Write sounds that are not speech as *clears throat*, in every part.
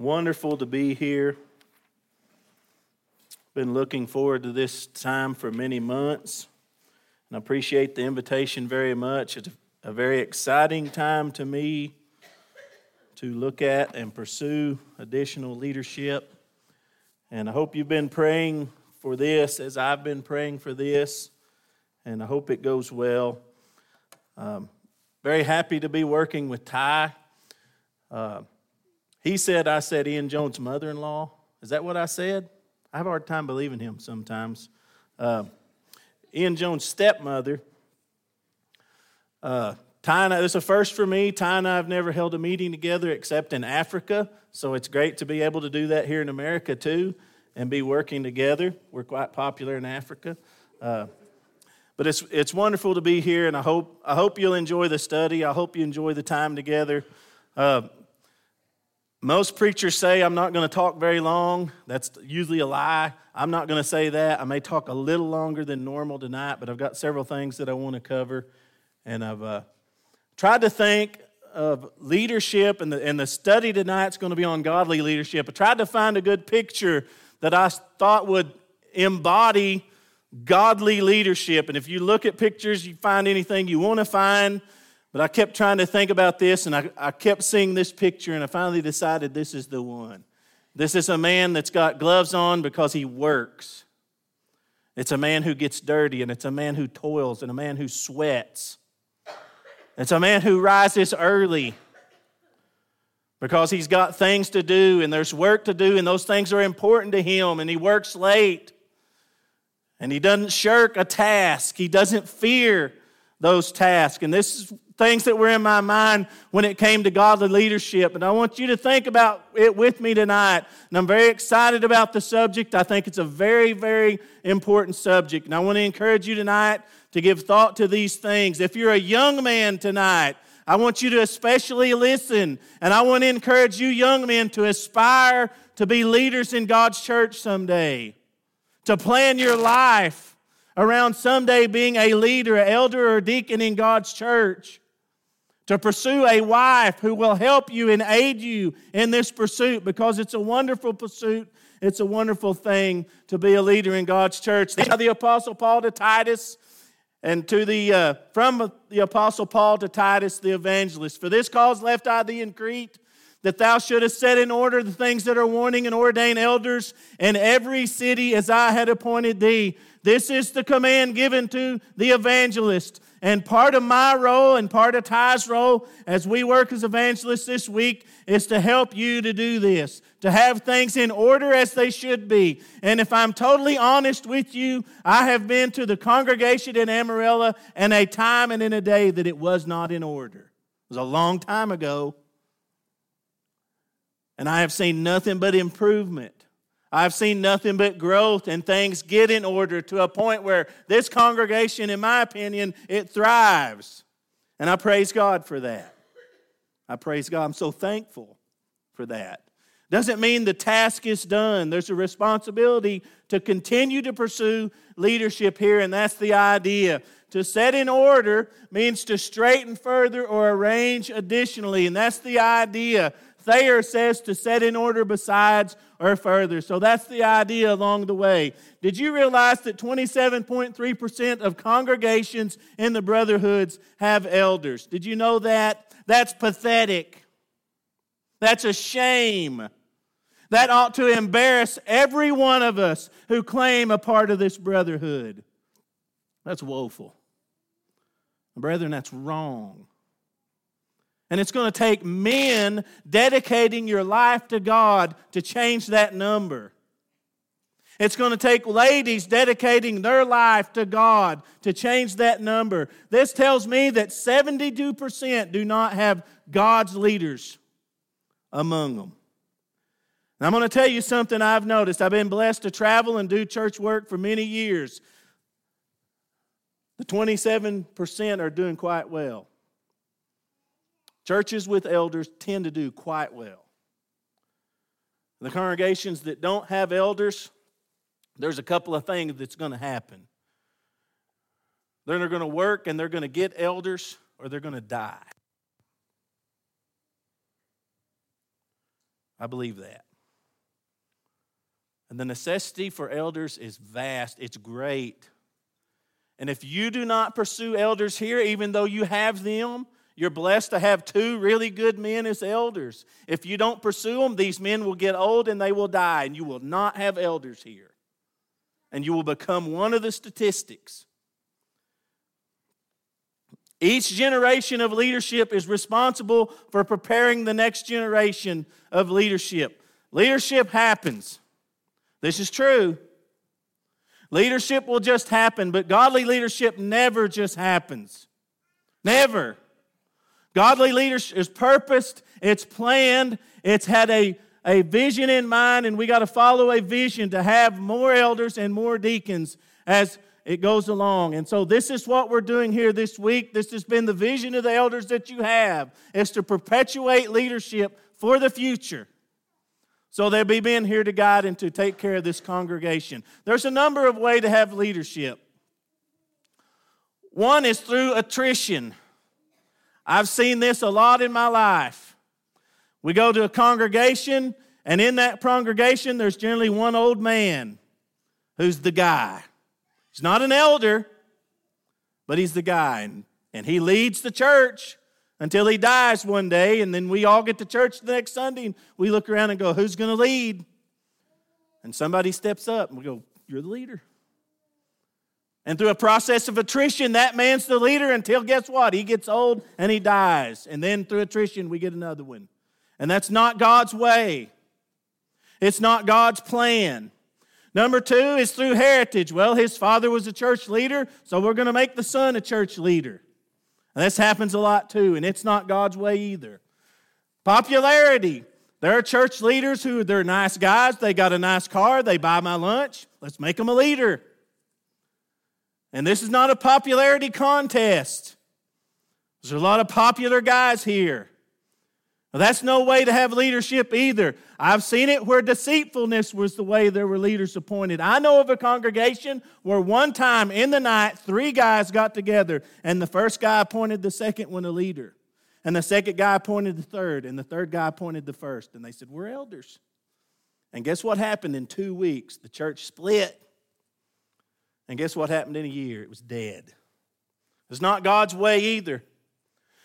Wonderful to be here. Been looking forward to this time for many months, and I appreciate the invitation very much. It's a very exciting time to me to look at and pursue additional leadership. And I hope you've been praying for this as I've been praying for this, and I hope it goes well. Um, very happy to be working with Ty. Uh, he said, I said Ian Jones' mother in law. Is that what I said? I have a hard time believing him sometimes. Uh, Ian Jones' stepmother. Uh, Ty and I, this a first for me. Ty and I have never held a meeting together except in Africa, so it's great to be able to do that here in America too and be working together. We're quite popular in Africa. Uh, but it's, it's wonderful to be here, and I hope, I hope you'll enjoy the study. I hope you enjoy the time together. Uh, most preachers say I'm not going to talk very long. That's usually a lie. I'm not going to say that. I may talk a little longer than normal tonight, but I've got several things that I want to cover. And I've uh, tried to think of leadership, and the, and the study tonight's going to be on godly leadership. I tried to find a good picture that I thought would embody godly leadership. And if you look at pictures, you find anything you want to find. But I kept trying to think about this and I, I kept seeing this picture and I finally decided this is the one. This is a man that's got gloves on because he works. It's a man who gets dirty and it's a man who toils and a man who sweats. It's a man who rises early because he's got things to do and there's work to do and those things are important to him and he works late and he doesn't shirk a task. He doesn't fear those tasks. And this is things that were in my mind when it came to godly leadership. And I want you to think about it with me tonight. And I'm very excited about the subject. I think it's a very, very important subject. And I want to encourage you tonight to give thought to these things. If you're a young man tonight, I want you to especially listen. And I want to encourage you, young men, to aspire to be leaders in God's church someday, to plan your life around someday being a leader, elder, or deacon in God's church to pursue a wife who will help you and aid you in this pursuit because it's a wonderful pursuit. It's a wonderful thing to be a leader in God's church. The Apostle Paul to Titus, and to the uh, from the Apostle Paul to Titus the evangelist. For this cause left I thee in Crete, that thou shouldest set in order the things that are wanting and ordain elders in every city as I had appointed thee. This is the command given to the evangelist and part of my role and part of Ty's role as we work as evangelists this week is to help you to do this, to have things in order as they should be. And if I'm totally honest with you, I have been to the congregation in Amarillo in a time and in a day that it was not in order. It was a long time ago. And I have seen nothing but improvement. I've seen nothing but growth and things get in order to a point where this congregation, in my opinion, it thrives. And I praise God for that. I praise God. I'm so thankful for that. Doesn't mean the task is done. There's a responsibility to continue to pursue leadership here, and that's the idea. To set in order means to straighten further or arrange additionally, and that's the idea. Thayer says to set in order besides or further. So that's the idea along the way. Did you realize that 27.3% of congregations in the brotherhoods have elders? Did you know that? That's pathetic. That's a shame. That ought to embarrass every one of us who claim a part of this brotherhood. That's woeful. Brethren, that's wrong. And it's going to take men dedicating your life to God to change that number. It's going to take ladies dedicating their life to God to change that number. This tells me that 72% do not have God's leaders among them. And I'm going to tell you something I've noticed. I've been blessed to travel and do church work for many years. The 27% are doing quite well. Churches with elders tend to do quite well. The congregations that don't have elders, there's a couple of things that's going to happen. They're going to work and they're going to get elders or they're going to die. I believe that. And the necessity for elders is vast, it's great. And if you do not pursue elders here, even though you have them, you're blessed to have two really good men as elders. If you don't pursue them, these men will get old and they will die, and you will not have elders here. And you will become one of the statistics. Each generation of leadership is responsible for preparing the next generation of leadership. Leadership happens. This is true. Leadership will just happen, but godly leadership never just happens. Never. Godly leadership is purposed, it's planned, it's had a, a vision in mind, and we got to follow a vision to have more elders and more deacons as it goes along. And so this is what we're doing here this week. This has been the vision of the elders that you have is to perpetuate leadership for the future. So there'll be men here to guide and to take care of this congregation. There's a number of ways to have leadership. One is through attrition. I've seen this a lot in my life. We go to a congregation, and in that congregation, there's generally one old man who's the guy. He's not an elder, but he's the guy. And, he leads the church until he dies one day. And then we all get to church the next Sunday and we look around and go, Who's going to lead? And somebody steps up and we go, You're the leader. And through a process of attrition, that man's the leader until guess what? He gets old and he dies. And then through attrition, we get another one. And that's not God's way, it's not God's plan. Number two is through heritage. Well, his father was a church leader, so we're going to make the son a church leader. And this happens a lot too, and it's not God's way either. Popularity. There are church leaders who they're nice guys, they got a nice car, they buy my lunch. Let's make them a leader. And this is not a popularity contest. There's a lot of popular guys here. Well, that's no way to have leadership either. I've seen it where deceitfulness was the way there were leaders appointed. I know of a congregation where one time in the night, three guys got together, and the first guy appointed the second one a leader, and the second guy appointed the third, and the third guy appointed the first. And they said, We're elders. And guess what happened in two weeks? The church split. And guess what happened in a year? It was dead. It's not God's way either.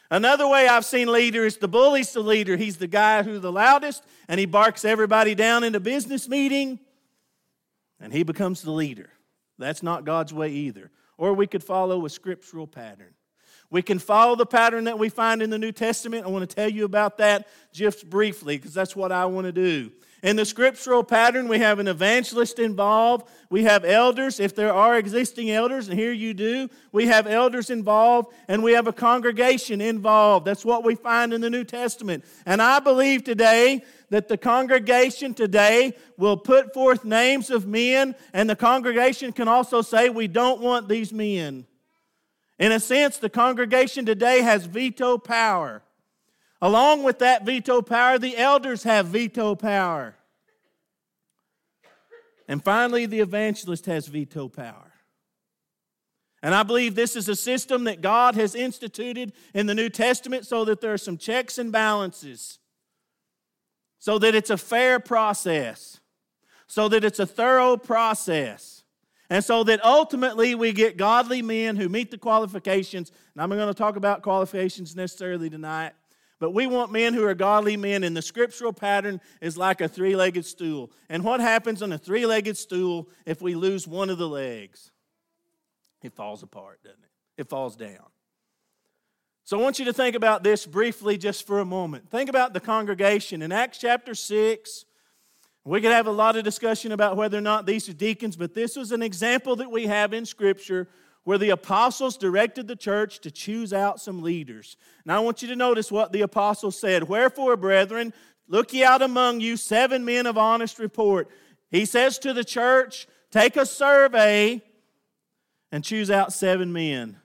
Another way I've seen leader is the bully's the leader. He's the guy who's the loudest and he barks everybody down in a business meeting and he becomes the leader. That's not God's way either. Or we could follow a scriptural pattern. We can follow the pattern that we find in the New Testament. I want to tell you about that just briefly because that's what I want to do. In the scriptural pattern, we have an evangelist involved. We have elders, if there are existing elders, and here you do. We have elders involved, and we have a congregation involved. That's what we find in the New Testament. And I believe today that the congregation today will put forth names of men, and the congregation can also say, We don't want these men. In a sense, the congregation today has veto power. Along with that veto power, the elders have veto power. And finally, the evangelist has veto power. And I believe this is a system that God has instituted in the New Testament so that there are some checks and balances, so that it's a fair process, so that it's a thorough process, and so that ultimately we get godly men who meet the qualifications. And I'm going to talk about qualifications necessarily tonight. But we want men who are godly men, and the scriptural pattern is like a three legged stool. And what happens on a three legged stool if we lose one of the legs? It falls apart, doesn't it? It falls down. So I want you to think about this briefly just for a moment. Think about the congregation. In Acts chapter 6, we could have a lot of discussion about whether or not these are deacons, but this was an example that we have in Scripture where the apostles directed the church to choose out some leaders. Now, I want you to notice what the apostles said. Wherefore, brethren, look ye out among you seven men of honest report. He says to the church, take a survey and choose out seven men.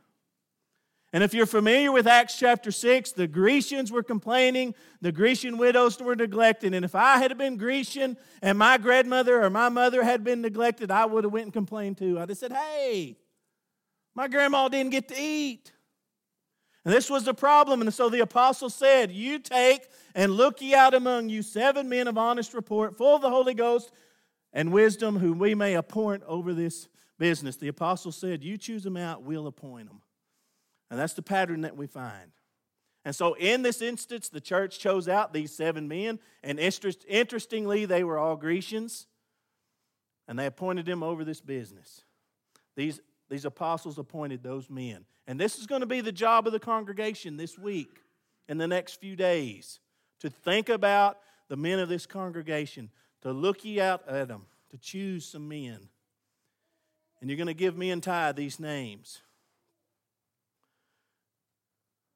And if you're familiar with Acts chapter 6, the Grecians were complaining, the Grecian widows were neglected. And if I had been Grecian and my grandmother or my mother had been neglected, I would have went and complained too. I'd have said, hey, my grandma didn't get to eat. And this was the problem. And so the apostle said, You take and look ye out among you seven men of honest report, full of the Holy Ghost and wisdom, whom we may appoint over this business. The apostle said, You choose them out, we'll appoint them. And that's the pattern that we find. And so, in this instance, the church chose out these seven men. And interestingly, they were all Grecians. And they appointed them over this business. These, these apostles appointed those men. And this is going to be the job of the congregation this week, and the next few days, to think about the men of this congregation, to look ye out at them, to choose some men. And you're going to give me and Ty these names.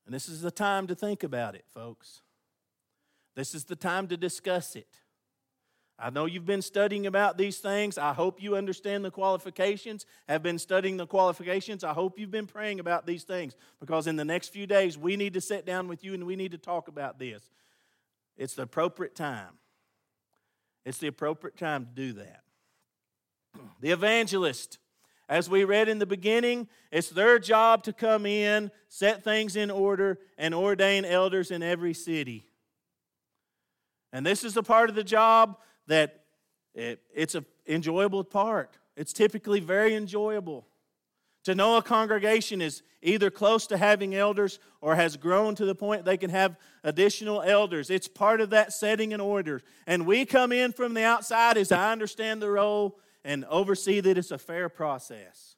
And this is the time to think about it, folks. This is the time to discuss it. I know you've been studying about these things. I hope you understand the qualifications, have been studying the qualifications. I hope you've been praying about these things because in the next few days, we need to sit down with you and we need to talk about this. It's the appropriate time. It's the appropriate time to do that. *clears throat* The evangelist, as we read in the beginning, it's their job to come in, set things in order, and ordain elders in every city. And this is a part of the job that it, it's an enjoyable part. It's typically very enjoyable. To know a congregation is either close to having elders or has grown to the point they can have additional elders. It's part of that setting and order. And we come in from the outside as I understand the role and oversee that it's a fair process.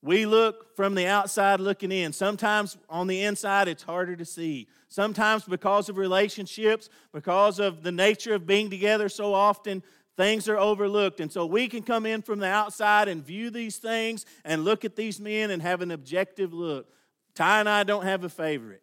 We look from the outside looking in. Sometimes on the inside, it's harder to see. Sometimes because of relationships, because of the nature of being together so often, things are overlooked. And so we can come in from the outside and view these things and look at these men and have an objective look. Ty and I don't have a favorite.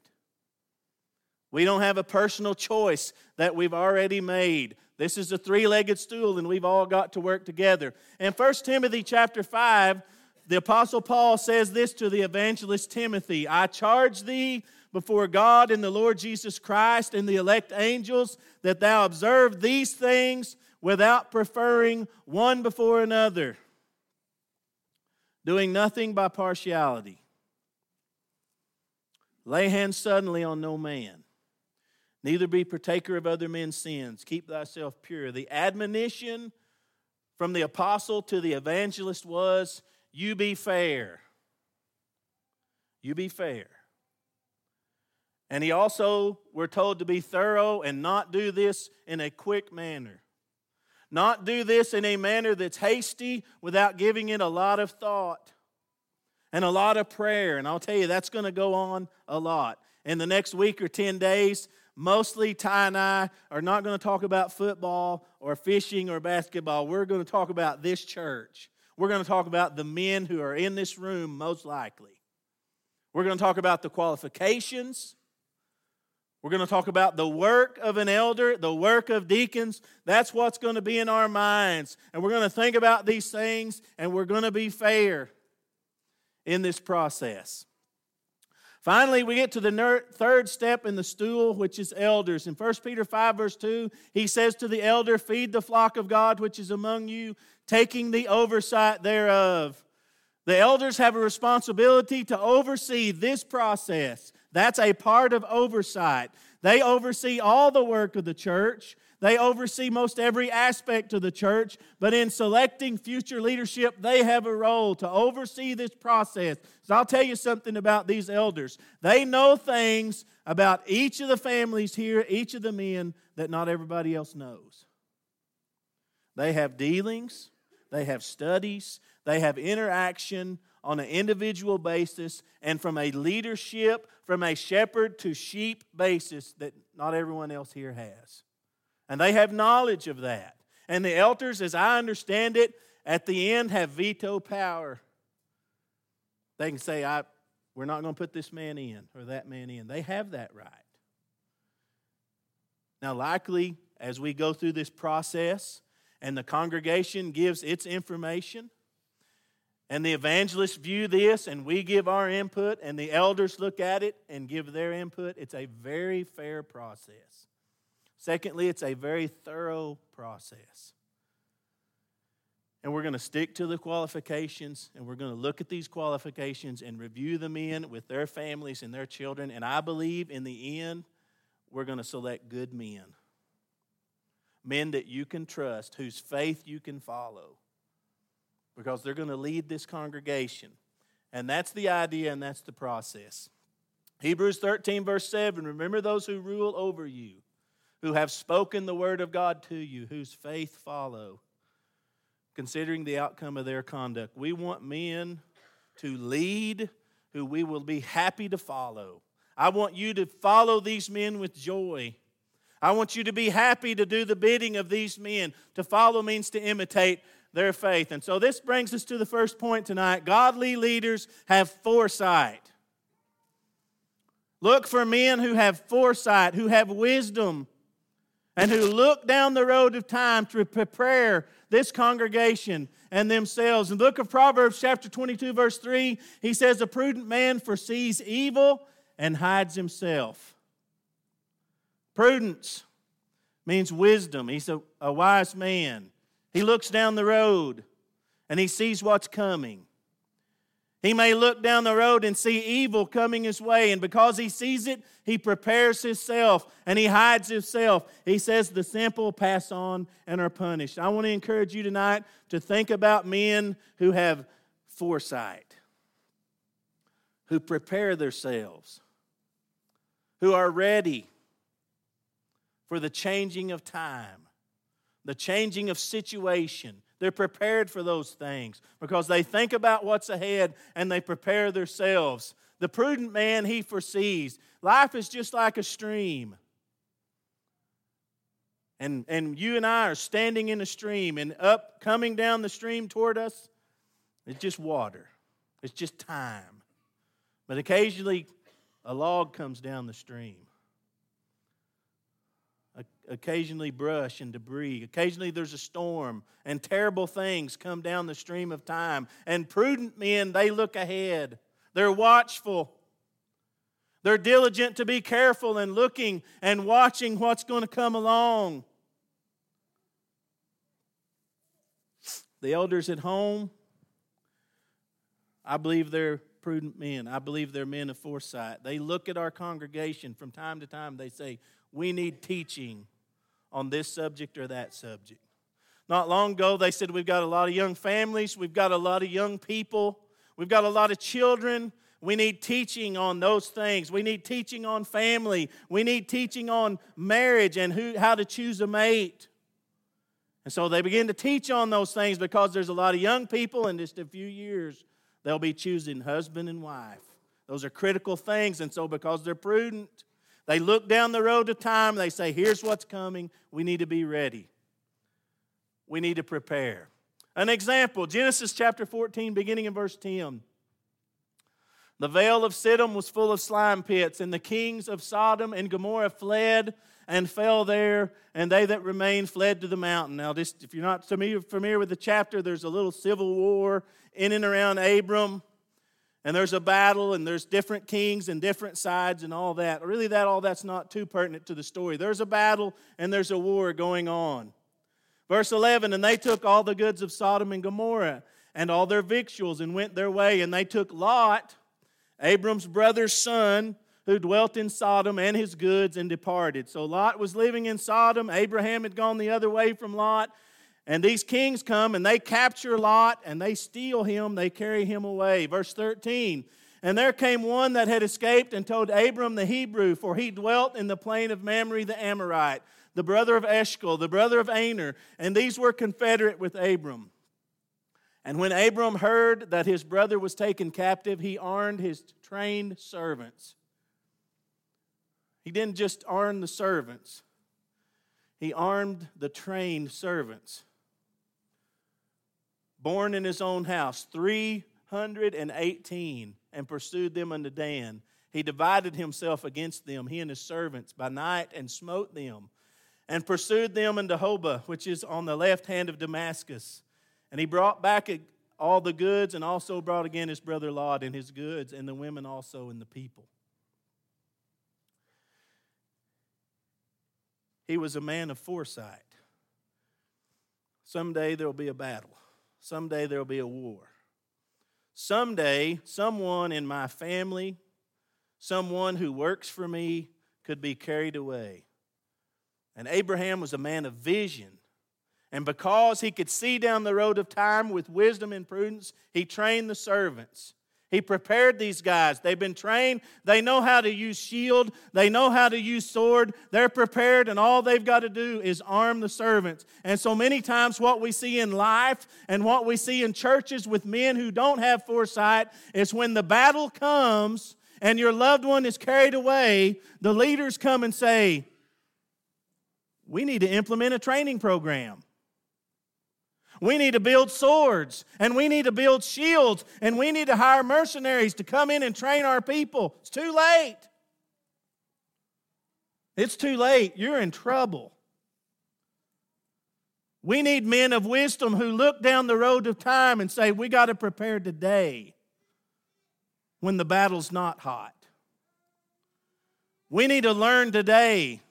We don't have a personal choice that we've already made. This is a three-legged stool and we've all got to work together. In 1 Timothy chapter 5, the Apostle Paul says this to the evangelist Timothy I charge thee before God and the Lord Jesus Christ and the elect angels that thou observe these things without preferring one before another, doing nothing by partiality. Lay hands suddenly on no man. Neither be partaker of other men's sins. Keep thyself pure. The admonition from the apostle to the evangelist was you be fair. You be fair. And he also, we're told to be thorough and not do this in a quick manner. Not do this in a manner that's hasty without giving it a lot of thought and a lot of prayer. And I'll tell you, that's going to go on a lot. In the next week or 10 days, mostly Ty and I are not going to talk about football or fishing or basketball. We're going to talk about this church we're going to talk about the men who are in this room, most likely. We're going to talk about the qualifications. We're going to talk about the work of an elder, the work of deacons. That's what's going to be in our minds. And we're going to think about these things and we're going to be fair in this process. Finally, we get to the third step in the stool, which is elders. In 1 Peter 5, verse 2, he says to the elder, Feed the flock of God which is among you, taking the oversight thereof. The elders have a responsibility to oversee this process. That's a part of oversight. They oversee all the work of the church. They oversee most every aspect of the church, but in selecting future leadership, they have a role to oversee this process. So I'll tell you something about these elders. They know things about each of the families here, each of the men, that not everybody else knows. They have dealings, they have studies, they have interaction on an individual basis, and from a leadership, from a shepherd to sheep basis that not everyone else here has. And they have knowledge of that. And the elders, as I understand it, at the end have veto power. They can say, I, We're not going to put this man in or that man in. They have that right. Now, likely, as we go through this process, and the congregation gives its information, and the evangelists view this, and we give our input, and the elders look at it and give their input. It's a very fair process. Secondly, it's a very thorough process. And we're going to stick to the qualifications and we're going to look at these qualifications and review them in with their families and their children. And I believe in the end, we're going to select good men. Men that you can trust, whose faith you can follow, because they're going to lead this congregation. And that's the idea and that's the process. Hebrews 13, verse 7 Remember those who rule over you, who have spoken the word of God to you, whose faith follow, considering the outcome of their conduct. We want men to lead who we will be happy to follow. I want you to follow these men with joy. I want you to be happy to do the bidding of these men. To follow means to imitate their faith. And so this brings us to the first point tonight. Godly leaders have foresight. Look for men who have foresight, who have wisdom, and who look down the road of time to prepare this congregation and themselves. In the book of Proverbs, chapter 22, verse 3, he says, A prudent man foresees evil and hides himself. Prudence means wisdom. He's a, a wise man. He looks down the road and he sees what's coming. He may look down the road and see evil coming his way, and because he sees it, he prepares himself and he hides himself. He says, The simple pass on and are punished. I want to encourage you tonight to think about men who have foresight, who prepare themselves, who are ready for the changing of time the changing of situation. They're prepared for those things because they think about what's ahead and they prepare themselves. The prudent man, he foresees. Life is just like a stream. And, and you and I are standing in a stream, and up coming down the stream toward us, it's just water. It's just time. But occasionally, a log comes down the stream occasionally brush and debris. Occasionally there's a storm and terrible things come down the stream of time. And prudent men, they look ahead. They're watchful. They're diligent to be careful and looking and watching what's going to come along. The elders at home, I believe they're prudent men. I believe they're men of foresight. They look at our congregation from time to time. They say, We need teaching on this subject or that subject. Not long ago, they said we've got a lot of young families, we've got a lot of young people, we've got a lot of children. We need teaching on those things. We need teaching on family. We need teaching on marriage and who, how to choose a mate. And so they begin to teach on those things because there's a lot of young people, in just a few years, they'll be choosing husband and wife. Those are critical things. And so, because they're prudent, they look down the road of time, they say, Here's what's coming. We need to be ready. We need to prepare. An example Genesis chapter 14, beginning in verse 10. The vale of Siddim was full of slime pits, and the kings of Sodom and Gomorrah fled and fell there, and they that remained fled to the mountain. Now, just if you're not familiar with the chapter, there's a little civil war in and around Abram and there's a battle and there's different kings and different sides and all that. Really, that all that's not too pertinent to the story. There's a battle and there's a war going on. Verse 11, and they took all the goods of Sodom and Gomorrah and all their victuals and went their way. And they took Lot, Abram's brother's son, who dwelt in Sodom, and his goods and departed. So Lot was living in Sodom. Abraham had gone the other way from Lot. And these kings come and they capture Lot and they steal him, they carry him away. Verse 13. And there came one that had escaped and told Abram the Hebrew, for he dwelt in the plain of Mamre the Amorite, the brother of Eshcol, the brother of Aner, and these were confederate with Abram. And when Abram heard that his brother was taken captive, he armed his trained servants. He didn't just arm the servants, he armed the trained servants born in his own house, 318, and pursued them unto Dan. He divided himself against them, he and his servants, by night, and smote them, and pursued them unto Hobah, which is on the left hand of Damascus. And he brought back all the goods, and also brought again his brother Lot and his goods, and the women also and the people. He was a man of foresight. Someday there will be a battle. Someday there'll be a war. Someday, someone in my family, someone who works for me, could be carried away. And Abraham was a man of vision. And because he could see down the road of time with wisdom and prudence, he trained the servants. He prepared these guys. They've been trained. They know how to use shield. They know how to use sword. They're prepared, and all they've got to do is arm the servants. And so many times, what we see in life and what we see in churches with men who don't have foresight is when the battle comes and your loved one is carried away, the leaders come and say, We need to implement a training program. We need to build swords and we need to build shields and we need to hire mercenaries to come in and train our people. It's too late. It's too late. You're in trouble. We need men of wisdom who look down the road of time and say, We got to prepare today when the battle's not hot. We need to learn today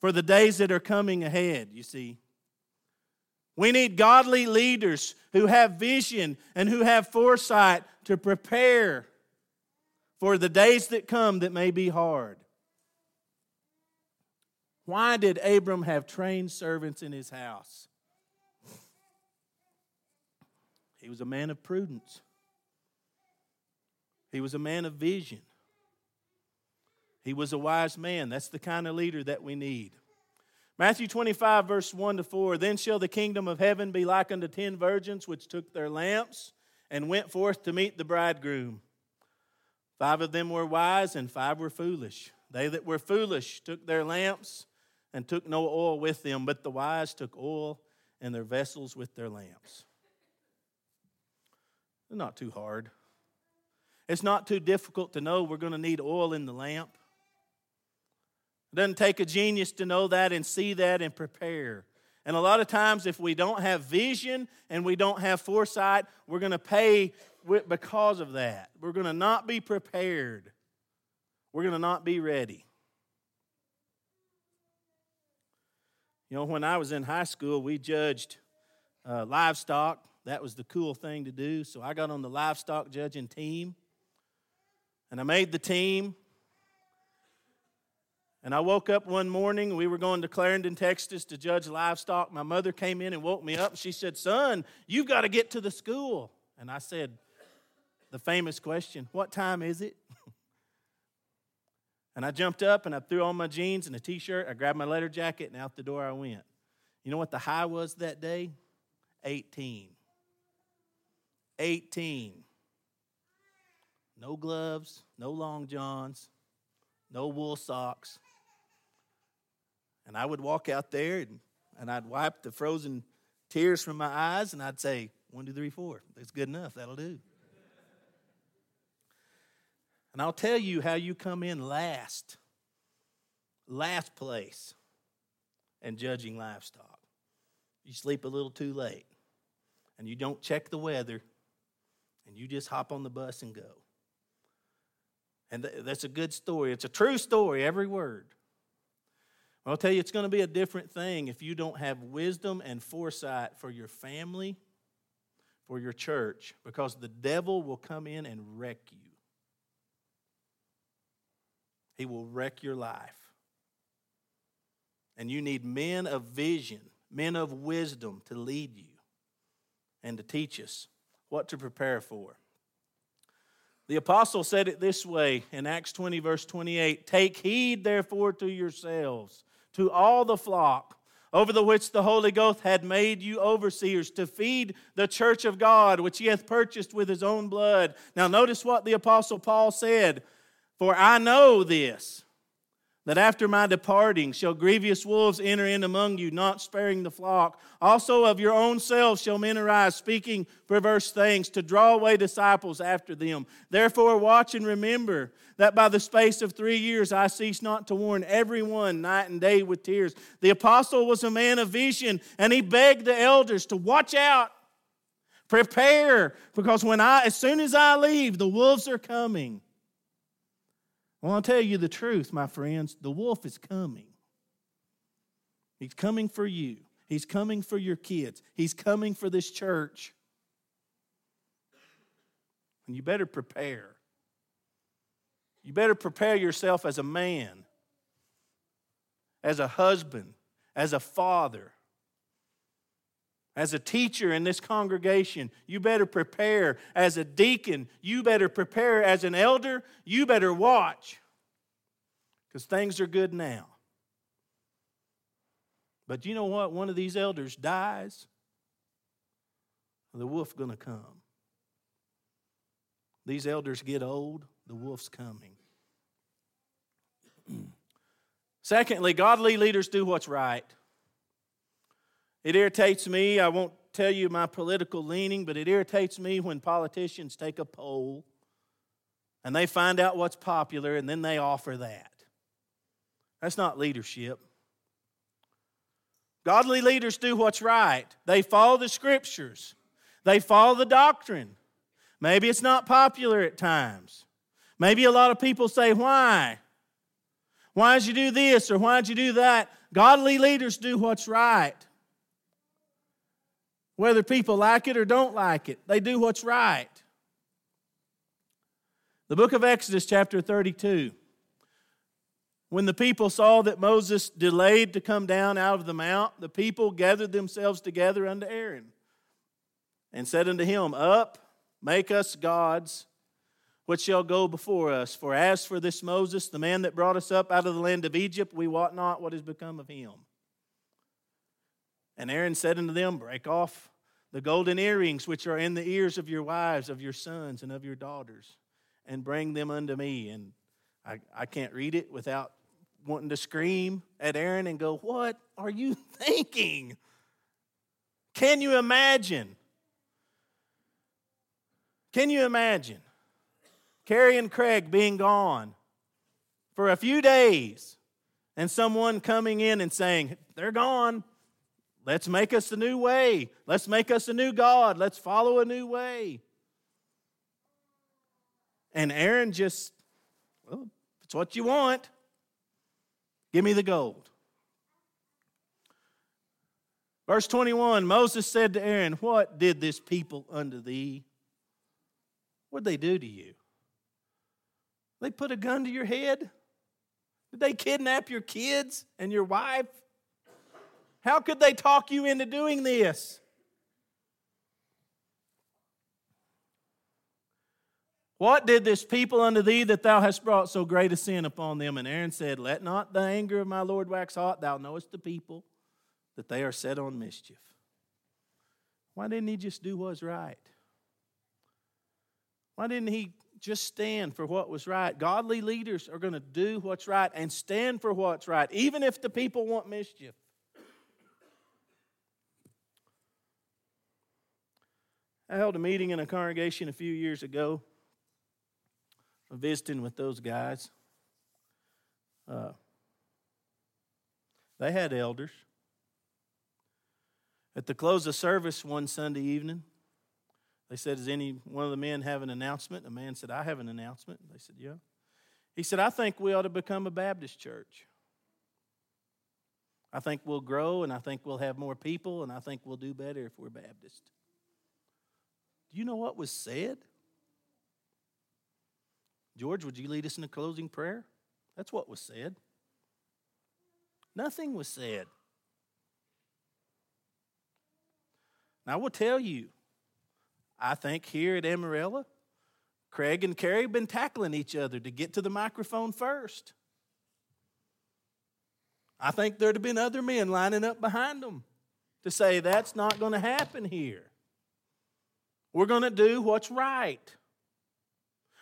for the days that are coming ahead, you see. We need godly leaders who have vision and who have foresight to prepare for the days that come that may be hard. Why did Abram have trained servants in his house? He was a man of prudence. He was a man of vision. He was a wise man. That's the kind of leader that we need. Matthew 25, verse 1 to 4 Then shall the kingdom of heaven be like unto ten virgins which took their lamps and went forth to meet the bridegroom. Five of them were wise, and five were foolish. They that were foolish took their lamps and took no oil with them, but the wise took oil in their vessels with their lamps. Not too hard. It's not too difficult to know we're going to need oil in the lamp. It doesn't take a genius to know that and see that and prepare. And a lot of times, if we don't have vision and we don't have foresight, we're going to pay because of that. We're going to not be prepared. We're going to not be ready. You know, when I was in high school, we judged uh, livestock. That was the cool thing to do. So I got on the livestock judging team. And I made the team. And I woke up one morning, we were going to Clarendon, Texas to judge livestock. My mother came in and woke me up she said, Son, you've got to get to the school. And I said, The famous question, What time is it? *laughs* and I jumped up and I threw on my jeans and a t shirt. I grabbed my letter jacket and out the door I went. You know what the high was that day? 18. 18. No gloves, no long johns, no wool socks. And I would walk out there and, and I'd wipe the frozen tears from my eyes and I'd say, one, two, three, four. That's good enough. That'll do. And I'll tell you how you come in last, last place in judging livestock. You sleep a little too late and you don't check the weather and you just hop on the bus and go. And that's a good story. It's a true story, every word. I'll tell you, it's going to be a different thing if you don't have wisdom and foresight for your family, for your church, because the devil will come in and wreck you. He will wreck your life. And you need men of vision, men of wisdom to lead you and to teach us what to prepare for. The apostle said it this way in Acts 20, verse 28 Take heed, therefore, to yourselves to all the flock over the which the Holy Ghost had made you overseers to feed the church of God, which he hath purchased with his own blood. Now, notice what the Apostle Paul said For I know this that after my departing shall grievous wolves enter in among you, not sparing the flock. Also of your own selves shall men arise, speaking perverse things, to draw away disciples after them. Therefore, watch and remember that by the space of three years I cease not to warn everyone night and day with tears. The apostle was a man of vision, and he begged the elders to watch out. Prepare, because when I, as soon as I leave, the wolves are coming. Well, I'll tell you the truth, my friends. The wolf is coming. He's coming for you. He's coming for your kids. He's coming for this church. And you better prepare. You better prepare yourself as a man, as a husband, as a father, as a teacher in this congregation. You better prepare as a deacon. You better prepare as an elder. You better watch because things are good now. But you know what? One of these elders dies, the wolf's going to come. These elders get old, the wolf's coming. *clears throat* Secondly, godly leaders do what's right. It irritates me. I won't tell you my political leaning, but it irritates me when politicians take a poll and they find out what's popular and then they offer that. That's not leadership. Godly leaders do what's right. They follow the scriptures, they follow the doctrine. Maybe it's not popular at times. Maybe a lot of people say, Why? Why did you do this or why did you do that? Godly leaders do what's right. Whether people like it or don't like it, they do what's right. The book of Exodus, chapter 32. When the people saw that Moses delayed to come down out of the mount, the people gathered themselves together unto Aaron and said unto him, Up, make us gods which shall go before us. For as for this Moses, the man that brought us up out of the land of Egypt, we wot not what has become of him. And Aaron said unto them, Break off the golden earrings which are in the ears of your wives, of your sons, and of your daughters, and bring them unto me. And I, I can't read it without wanting to scream at Aaron and go, What are you *laughs* thinking? Can you imagine? Can you imagine? Carrie and Craig being gone for a few days and someone coming in and saying, They're gone. Let's make us a new way. Let's make us a new God. Let's follow a new way. And Aaron just, well, if it's what you want, give me the gold. Verse 21 Moses said to Aaron, What did this people unto thee? What did they do to you? They put a gun to your head? Did they kidnap your kids and your wife? How could they talk you into doing this? What did this people unto thee that thou hast brought so great a sin upon them? And Aaron said, Let not the anger of my Lord wax hot. Thou knowest the people that they are set on mischief. Why didn't he just do what's right? Why didn't he just stand for what was right. Godly leaders are going to do what's right and stand for what's right, even if the people want mischief. I held a meeting in a congregation a few years ago, visiting with those guys. Uh, they had elders. At the close of service one Sunday evening, they said, Does any one of the men have an announcement? A man said, I have an announcement. They said, Yeah. He said, I think we ought to become a Baptist church. I think we'll grow and I think we'll have more people and I think we'll do better if we're Baptist. Do you know what was said? George, would you lead us in a closing prayer? That's what was said. Nothing was said. Now, I will tell you, I think here at Amarillo, Craig and Carrie have been tackling each other to get to the microphone first. I think there'd have been other men lining up behind them to say, that's not going to happen here. We're going to do what's right.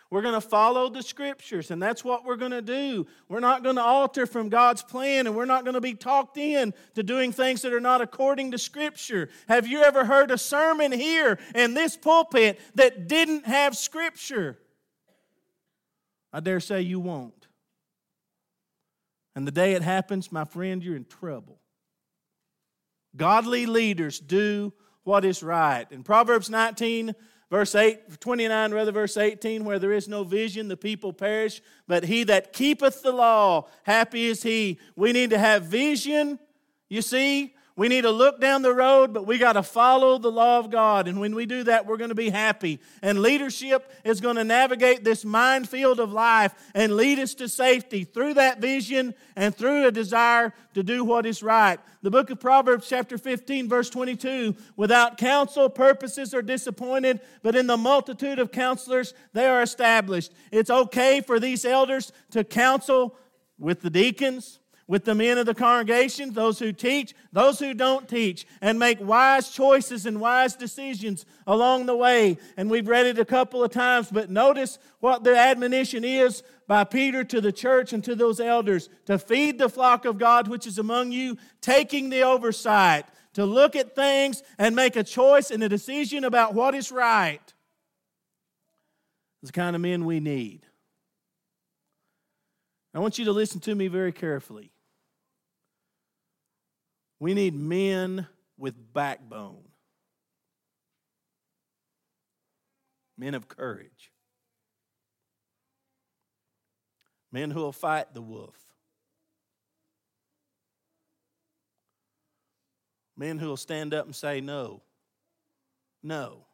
We're going to follow the scriptures, and that's what we're going to do. We're not going to alter from God's plan, and we're not going to be talked in to doing things that are not according to scripture. Have you ever heard a sermon here in this pulpit that didn't have scripture? I dare say you won't. And the day it happens, my friend, you're in trouble. Godly leaders do what is right. In Proverbs 19, Verse 8, 29, rather, verse 18, where there is no vision, the people perish, but he that keepeth the law, happy is he. We need to have vision. You see, We need to look down the road, but we got to follow the law of God. And when we do that, we're going to be happy. And leadership is going to navigate this minefield of life and lead us to safety through that vision and through a desire to do what is right. The book of Proverbs, chapter 15, verse 22 without counsel, purposes are disappointed, but in the multitude of counselors, they are established. It's okay for these elders to counsel with the deacons with the men of the congregation, those who teach, those who don't teach, and make wise choices and wise decisions along the way. And we've read it a couple of times, but notice what the admonition is by Peter to the church and to those elders to feed the flock of God which is among you, taking the oversight, to look at things and make a choice and a decision about what is right. It's the kind of men we need. I want you to listen to me very carefully. We need men with backbone, men of courage, men who will fight the wolf, men who will stand up and say no, no.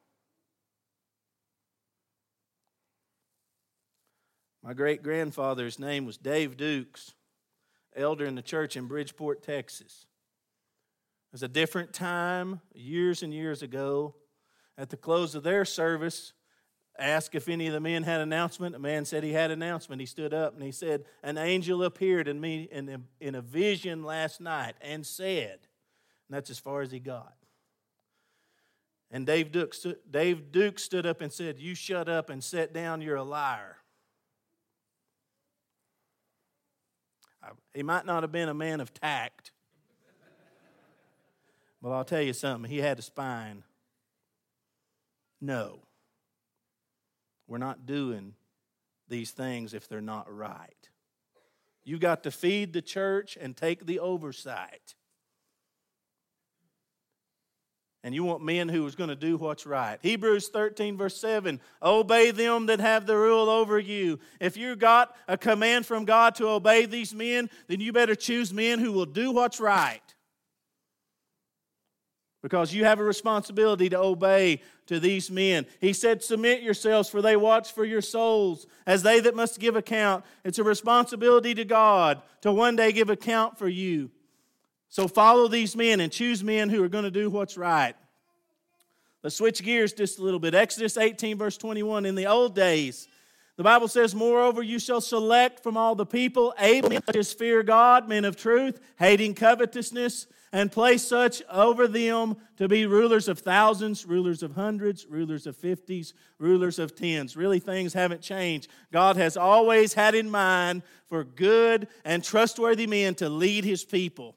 My great grandfather's name was Dave Dukes, elder in the church in Bridgeport, Texas. It was a different time, years and years ago. At the close of their service, asked if any of the men had announcement. A man said he had announcement. He stood up and he said, An angel appeared in me in a, in a vision last night and said, and that's as far as he got. And Dave Duke, Dave Duke stood up and said, You shut up and sit down, you're a liar. He might not have been a man of tact, well, I'll tell you something. He had a spine. No. We're not doing these things if they're not right. You got to feed the church and take the oversight. And you want men who is going to do what's right. Hebrews 13, verse 7 Obey them that have the rule over you. If you got a command from God to obey these men, then you better choose men who will do what's right because you have a responsibility to obey to these men. He said, Submit yourselves, for they watch for your souls as they that must give account. It's a responsibility to God to one day give account for you. So follow these men and choose men who are going to do what's right. Let's switch gears just a little bit. Exodus 18, verse 21. In the old days, the Bible says, Moreover, you shall select from all the people able to fear God, men of truth, hating covetousness and place such over them to be rulers of thousands, rulers of hundreds, rulers of fifties, rulers of tens. Really, things haven't changed. God has always had in mind for good and trustworthy men to lead his people.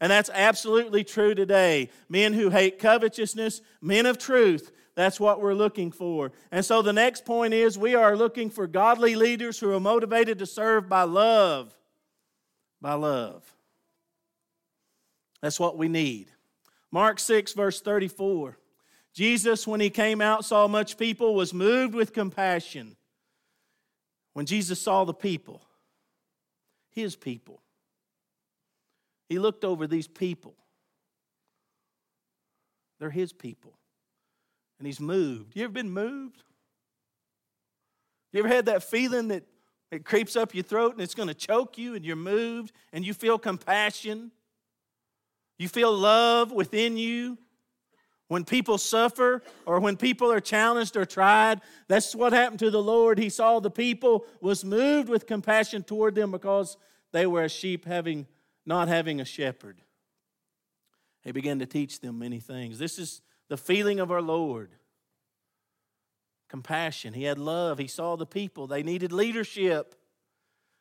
And that's absolutely true today. Men who hate covetousness, men of truth, that's what we're looking for. And so the next point is we are looking for godly leaders who are motivated to serve by love. By love. That's what we need. Mark 6, verse 34. Jesus, when he came out, saw much people, was moved with compassion. When Jesus saw the people, his people, he looked over these people. They're his people. And he's moved. You ever been moved? You ever had that feeling that it creeps up your throat and it's going to choke you and you're moved and you feel compassion? You feel love within you when people suffer or when people are challenged or tried. That's what happened to the Lord. He saw the people, was moved with compassion toward them because they were a sheep having not having a shepherd. He began to teach them many things. This is the feeling of our Lord. Compassion. He had love. He saw the people. They needed leadership.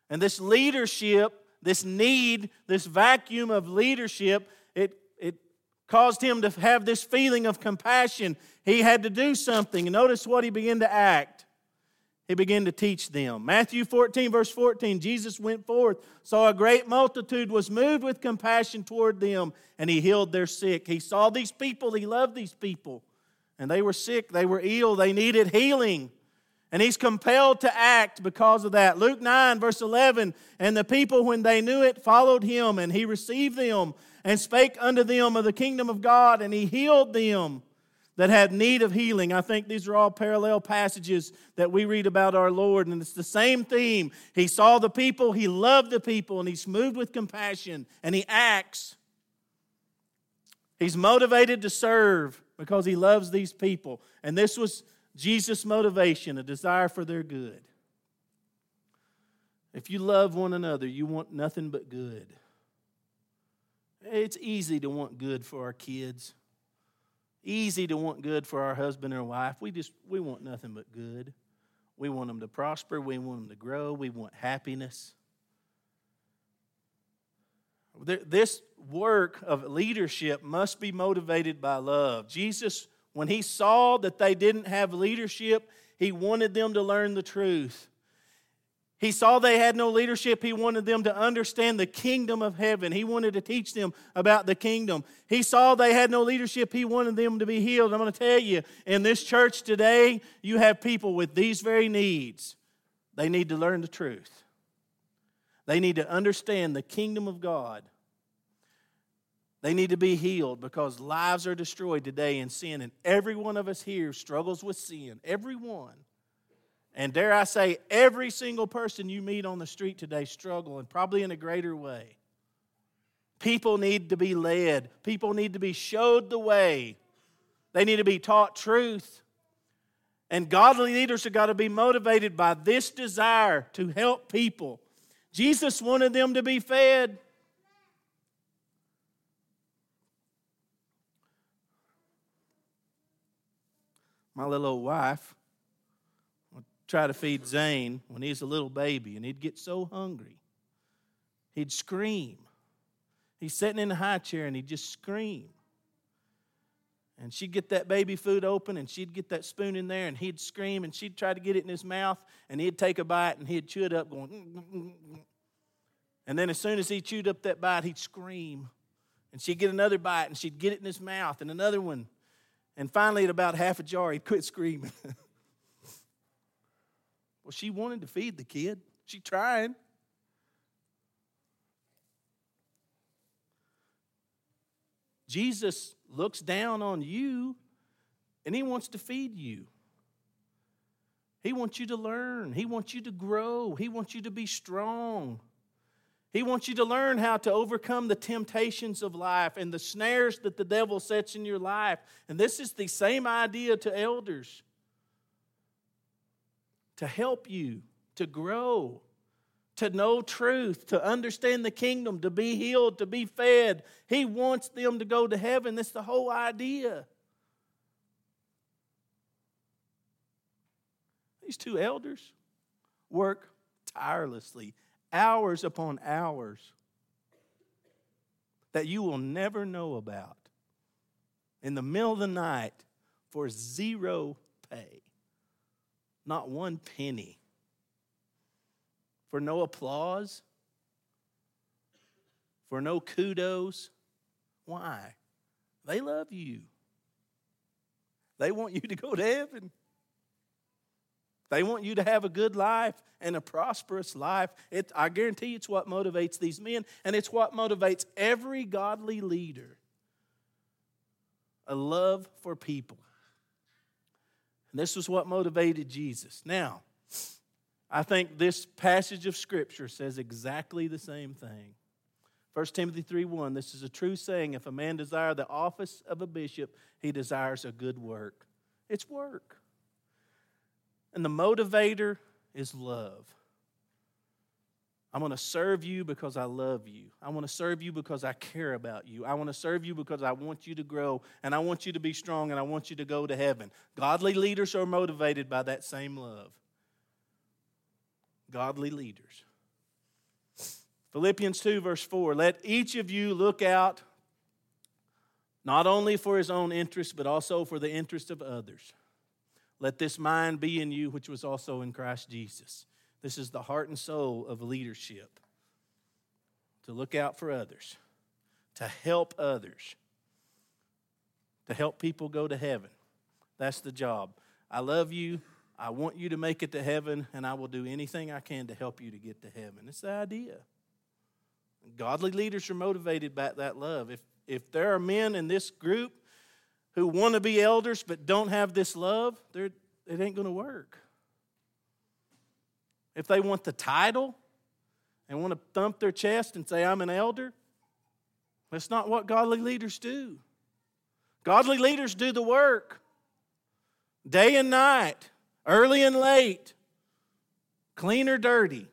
And this leadership, this need, this vacuum of leadership caused him to have this feeling of compassion. He had to do something. And notice what he began to act. He began to teach them. Matthew 14, verse 14 Jesus went forth, saw a great multitude, was moved with compassion toward them, and he healed their sick. He saw these people, he loved these people, and they were sick, they were ill, they needed healing. And he's compelled to act because of that. Luke 9, verse 11 And the people, when they knew it, followed him, and he received them and spake unto them of the kingdom of God, and he healed them that had need of healing. I think these are all parallel passages that we read about our Lord, and it's the same theme. He saw the people, he loved the people, and he's moved with compassion, and he acts. He's motivated to serve because he loves these people. And this was Jesus' motivation, a desire for their good. If you love one another, you want nothing but good. It's easy to want good for our kids easy to want good for our husband or wife. We just we want nothing but good. We want them to prosper, we want them to grow, we want happiness. This work of leadership must be motivated by love. Jesus, when he saw that they didn't have leadership, he wanted them to learn the truth. He saw they had no leadership. He wanted them to understand the kingdom of heaven. He wanted to teach them about the kingdom. He saw they had no leadership. He wanted them to be healed. I'm going to tell you, in this church today, you have people with these very needs. They need to learn the truth, they need to understand the kingdom of God. They need to be healed because lives are destroyed today in sin, and every one of us here struggles with sin. Every one. And dare I say, every single person you meet on the street today struggle, and probably in a greater way. People need to be led, people need to be showed the way, they need to be taught truth. And godly leaders have got to be motivated by this desire to help people. Jesus wanted them to be fed. My little old wife try to feed Zane when he was a little baby, and he'd get so hungry. He'd scream. He's sitting in the high chair and he'd just scream. And she'd get that baby food open and she'd get that spoon in there and he'd scream and she'd try to get it in his mouth and he'd take a bite and he'd chew it up going. Mm, mm, mm, and then as soon as he chewed up that bite, he'd scream. And she'd get another bite and she'd get it in his mouth and another one. And finally, at about half a jar, he'd quit screaming. *laughs* Well, she wanted to feed the kid. She tried. Jesus looks down on you and he wants to feed you. He wants you to learn. He wants you to grow. He wants you to be strong. He wants you to learn how to overcome the temptations of life and the snares that the devil sets in your life. And this is the same idea to elders to help you to grow, to know truth, to understand the kingdom, to be healed, to be fed. He wants them to go to heaven. That's the whole idea. These two elders work tirelessly, hours upon hours, that you will never know about in the middle of the night for zero pay not one penny, for no applause, for no kudos. Why? They love you. They want you to go to heaven. They want you to have a good life and a prosperous life. It, I guarantee it's what motivates these men, and it's what motivates every godly leader a love for people. This was what motivated Jesus. Now, I think this passage of Scripture says exactly the same thing. 1 Timothy 3 1, this is a true saying. If a man desire the office of a bishop, he desires a good work. It's work. And the motivator is love. I'm going to serve you because I love you. I want to serve you because I care about you. I want to serve you because I want you to grow and I want you to be strong and I want you to go to heaven. Godly leaders are motivated by that same love. Godly leaders. Philippians 2, verse 4 Let each of you look out not only for his own interest, but also for the interest of others. Let this mind be in you, which was also in Christ Jesus this is the heart and soul of leadership to look out for others, to help others, to help people go to heaven. That's the job. I love you. I want you to make it to heaven, and I will do anything I can to help you to get to heaven. It's the idea. Godly leaders are motivated by that love. If, if there are men in this group who want to be elders but don't have this love, it ain't going to work. If they want the title and want to thump their chest and say, I'm an elder, that's not what godly leaders do. Godly leaders do the work day and night, early and late, clean or dirty,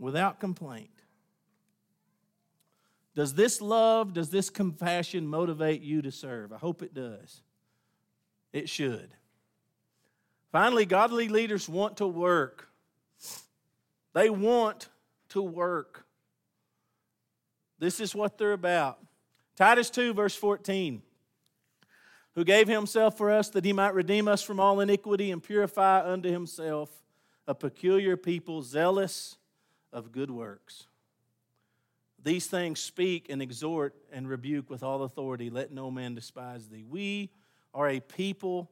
without complaint. Does this love, does this compassion motivate you to serve? I hope it does. It should. Finally, godly leaders want to work. They want to work. This is what they're about. Titus 2, verse 14. Who gave himself for us that he might redeem us from all iniquity and purify unto himself a peculiar people zealous of good works. These things speak and exhort and rebuke with all authority. Let no man despise thee. We are a people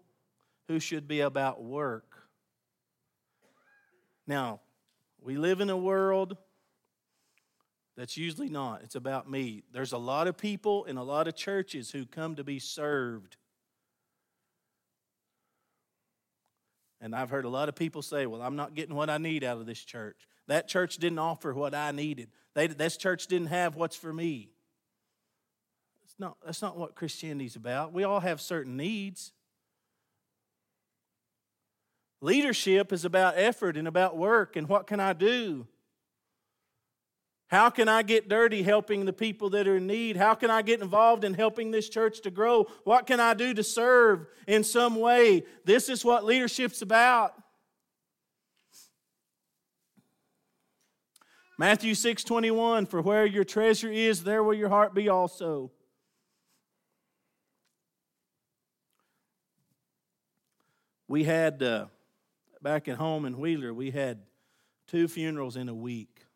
who should be about work. Now, we live in a world that's usually not. It's about me. There's a lot of people in a lot of churches who come to be served. And I've heard a lot of people say, Well, I'm not getting what I need out of this church. That church didn't offer what I needed. They, this church didn't have what's for me. It's not, that's not what Christianity's about. We all have certain needs. Leadership is about effort and about work and what can I do? How can I get dirty helping the people that are in need? How can I get involved in helping this church to grow? What can I do to serve in some way? This is what leadership's about. Matthew 6 21, for where your treasure is, there will your heart be also. We had, uh, back at home in Wheeler, we had two funerals in a week.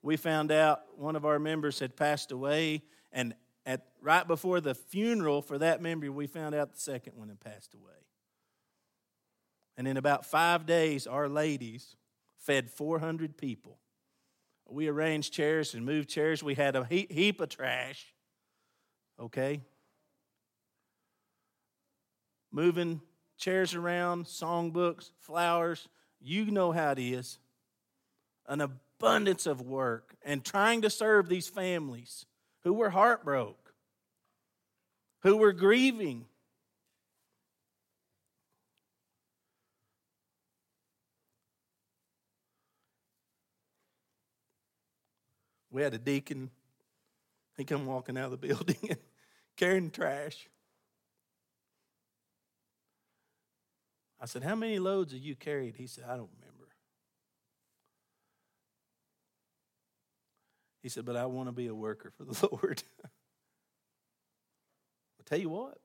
We found out one of our members had passed away, and at, right before the funeral for that member, we found out the second one had passed away. And in about five days, our ladies fed 400 people we arranged chairs and moved chairs. We had a heap of trash. Okay? Moving chairs around, songbooks, flowers. You know how it is. An abundance of work and trying to serve these families who were heartbroken, who were grieving, We had a deacon. He come walking out of the *laughs* building and carrying trash. I said, How many loads have you carried? He said, I don't remember. He said, But I want to be a worker for the *laughs* Lord. i tell you what,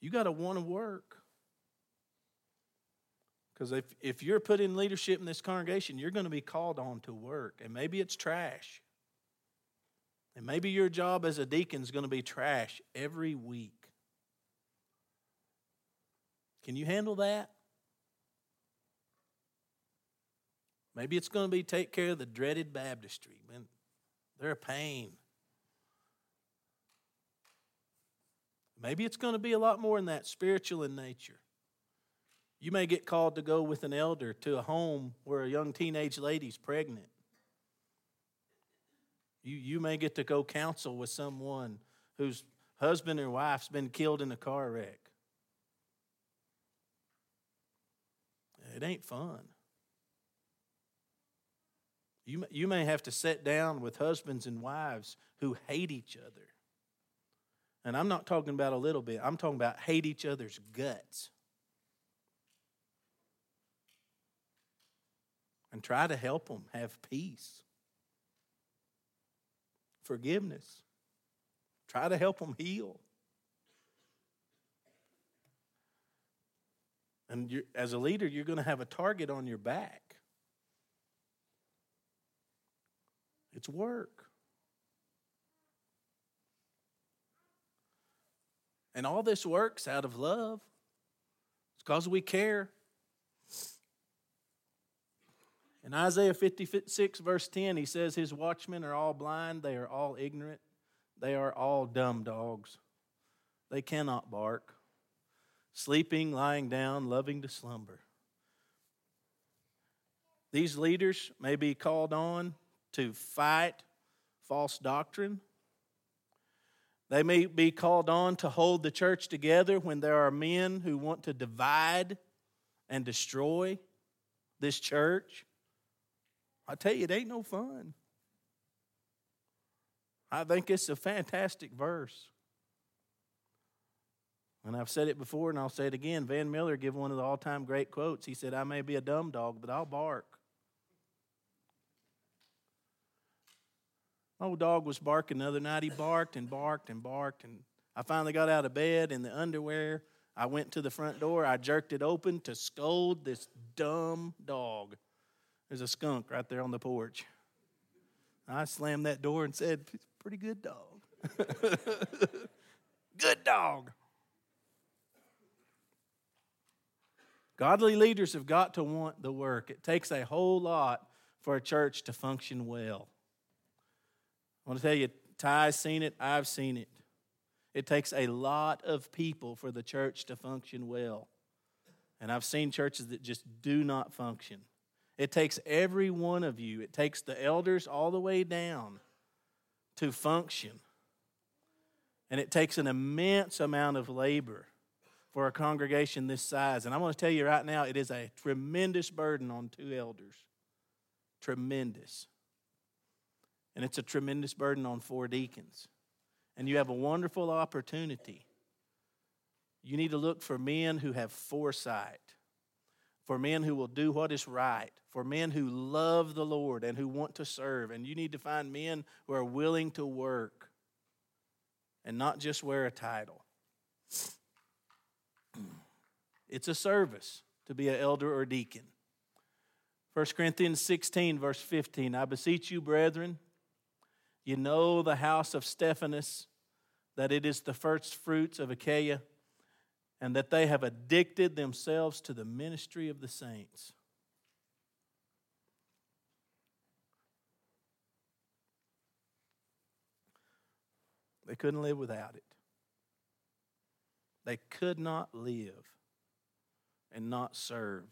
you got to want to work. Because if, if you're put in leadership in this congregation, you're going to be called on to work. And maybe it's trash. And maybe your job as a deacon is going to be trash every week. Can you handle that? Maybe it's going to be take care of the dreaded baptistry. Man, they're a pain. Maybe it's going to be a lot more than that, spiritual in nature. You may get called to go with an elder to a home where a young teenage lady's pregnant. You, you may get to go counsel with someone whose husband or wife's been killed in a car wreck. It ain't fun. You, you may have to sit down with husbands and wives who hate each other. And I'm not talking about a little bit, I'm talking about hate each other's guts. and try to help them have peace, forgiveness. Try to help them heal. And as a leader, you're going to have a target on your back. It's work. And all this works out of love. It's because we care. In Isaiah 56, verse 10, he says, His watchmen are all blind, they are all ignorant, they are all dumb dogs. They cannot bark, sleeping, lying down, loving to slumber. These leaders may be called on to fight false doctrine. They may be called on to hold the church together when there are men who want to divide and destroy this church. I tell you, it ain't no fun. I think it's a fantastic verse. And I've said it before and I'll say it again. Van Miller gave one of the all time great quotes. He said, I may be a dumb dog, but I'll bark. My old dog was barking the other night. He barked and barked and barked. And I finally got out of bed in the underwear. I went to the front door. I jerked it open to scold this dumb dog. There's a skunk right there on the porch. I slammed that door and said, Pretty good dog. *laughs* good dog. Godly leaders have got to want the work. It takes a whole lot for a church to function well. I want to tell you, Ty's seen it, I've seen it. It takes a lot of people for the church to function well. And I've seen churches that just do not function. It takes every one of you, it takes the elders all the way down to function. And it takes an immense amount of labor for a congregation this size. And I want to tell you right now, it is a tremendous burden on two elders. Tremendous. And it's a tremendous burden on four deacons. And you have a wonderful opportunity. You need to look for men who have foresight, for men who will do what is right, for men who love the Lord and who want to serve. And you need to find men who are willing to work and not just wear a title. It's a service to be an elder or deacon. 1 Corinthians 16, verse 15 I beseech you, brethren, you know the house of Stephanas, that it is the first fruits of Achaia, and that they have addicted themselves to the ministry of the saints. They couldn't live without it. They could not live and not serve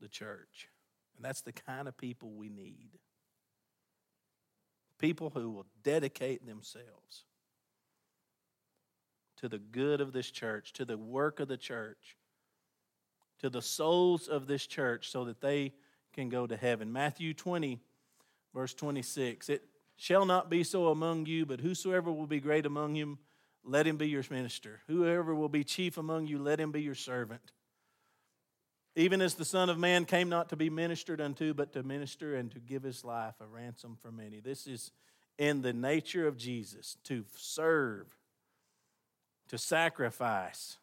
the church. And that's the kind of people we need. People who will dedicate themselves to the good of this church, to the work of the church, to the souls of this church so that they can go to heaven. Matthew 20, verse 26. It shall not be so among you, but whosoever will be great among you let him be your minister. Whoever will be chief among you, let him be your servant. Even as the Son of Man came not to be ministered unto, but to minister and to give his life a ransom for many. This is in the nature of Jesus to serve, to sacrifice,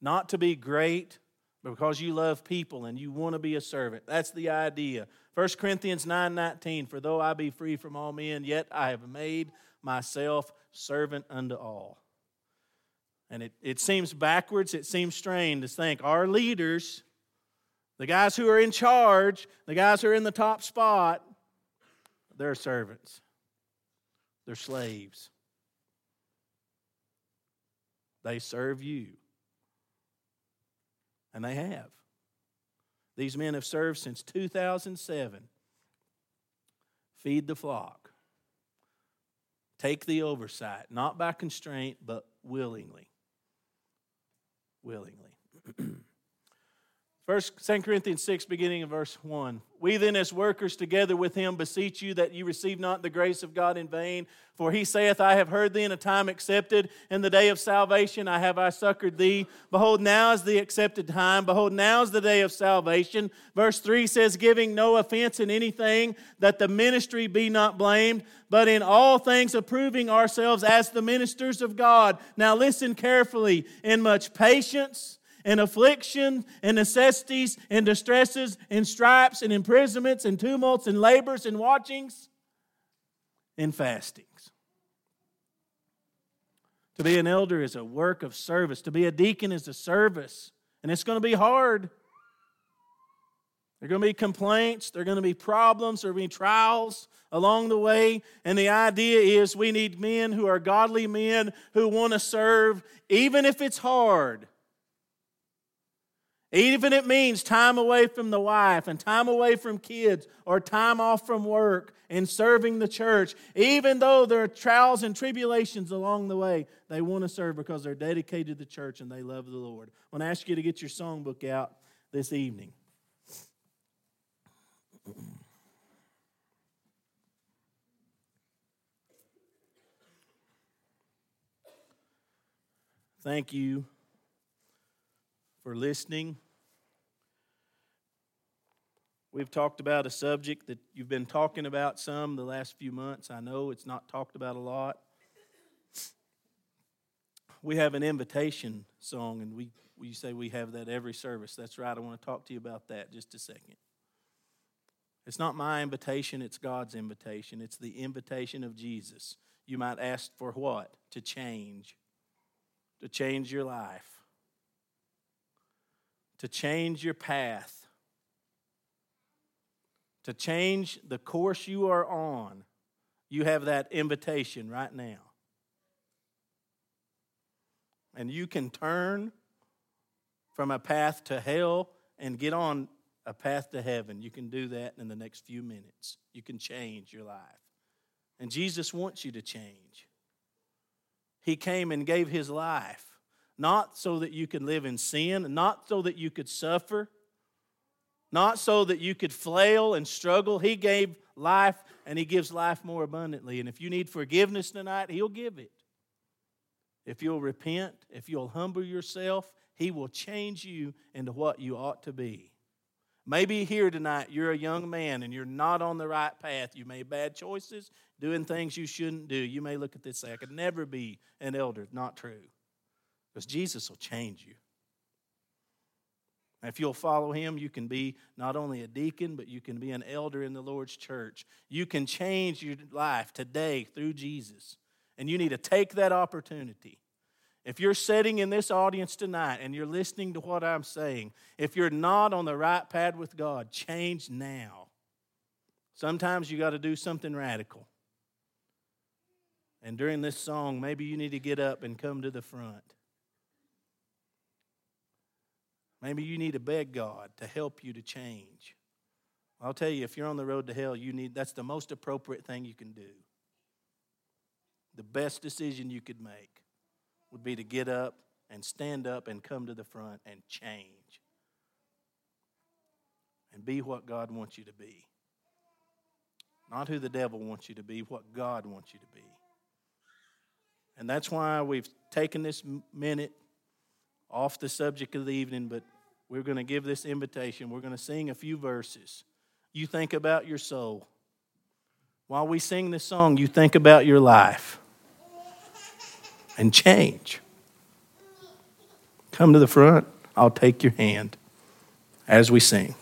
not to be great, but because you love people and you want to be a servant. That's the idea. 1 Corinthians 9 19, for though I be free from all men, yet I have made myself servant unto all. And it, it seems backwards, it seems strange to think our leaders, the guys who are in charge, the guys who are in the top spot, they're servants, they're slaves. They serve you. And they have. These men have served since 2007. Feed the flock. Take the oversight, not by constraint, but willingly. Willingly. *clears throat* First, 2 Corinthians 6, beginning of verse 1. We then, as workers together with him, beseech you that you receive not the grace of God in vain. For he saith, I have heard thee in a time accepted. In the day of salvation I have I succored thee. Behold, now is the accepted time. Behold, now is the day of salvation. Verse 3 says, Giving no offense in anything, that the ministry be not blamed, but in all things approving ourselves as the ministers of God. Now listen carefully. In much patience and affliction and necessities and distresses and stripes and imprisonments and tumults and labors and watchings and fastings. To be an elder is a work of service. To be a deacon is a service. And it's going to be hard. There are going to be complaints, there are going to be problems, there are going to be trials along the way. And the idea is we need men who are godly men who want to serve, even if it's hard. Even it means time away from the wife and time away from kids or time off from work and serving the church, even though there are trials and tribulations along the way, they want to serve because they're dedicated to the church and they love the Lord. I want to ask you to get your songbook out this evening. Thank you for listening. We've talked about a subject that you've been talking about some the last few months. I know it's not talked about a lot. We have an invitation song, and we, we say we have that every service. That's right. I want to talk to you about that just a second. It's not my invitation, it's God's invitation. It's the invitation of Jesus. You might ask for what? To change to change your life, to change your path, to change the course you are on. You have that invitation right now. And you can turn from a path to hell and get on a path to heaven. You can do that in the next few minutes. You can change your life. And Jesus wants you to change. He came and gave his life, not so that you could live in sin, not so that you could suffer, not so that you could flail and struggle. He gave life and he gives life more abundantly. And if you need forgiveness tonight, he'll give it. If you'll repent, if you'll humble yourself, he will change you into what you ought to be. Maybe here tonight you're a young man and you're not on the right path. You made bad choices, doing things you shouldn't do. You may look at this and say, I could never be an elder. Not true. Because Jesus will change you. If you'll follow him, you can be not only a deacon, but you can be an elder in the Lord's church. You can change your life today through Jesus. And you need to take that opportunity. If you're sitting in this audience tonight and you're listening to what I'm saying, if you're not on the right path with God, change now. Sometimes you got to do something radical. And during this song, maybe you need to get up and come to the front. Maybe you need to beg God to help you to change. I'll tell you, if you're on the road to hell, you need that's the most appropriate thing you can do. The best decision you could make would be to get up and stand up and come to the front and change and be what God wants you to be. Not who the devil wants you to be, what God wants you to be. And that's why we've taken this minute off the subject of the evening, but we're going to give this invitation. We're going to sing a few verses. You think about your soul. While we sing this song, you think about your life and change. Come to the front. I'll take your hand as we sing.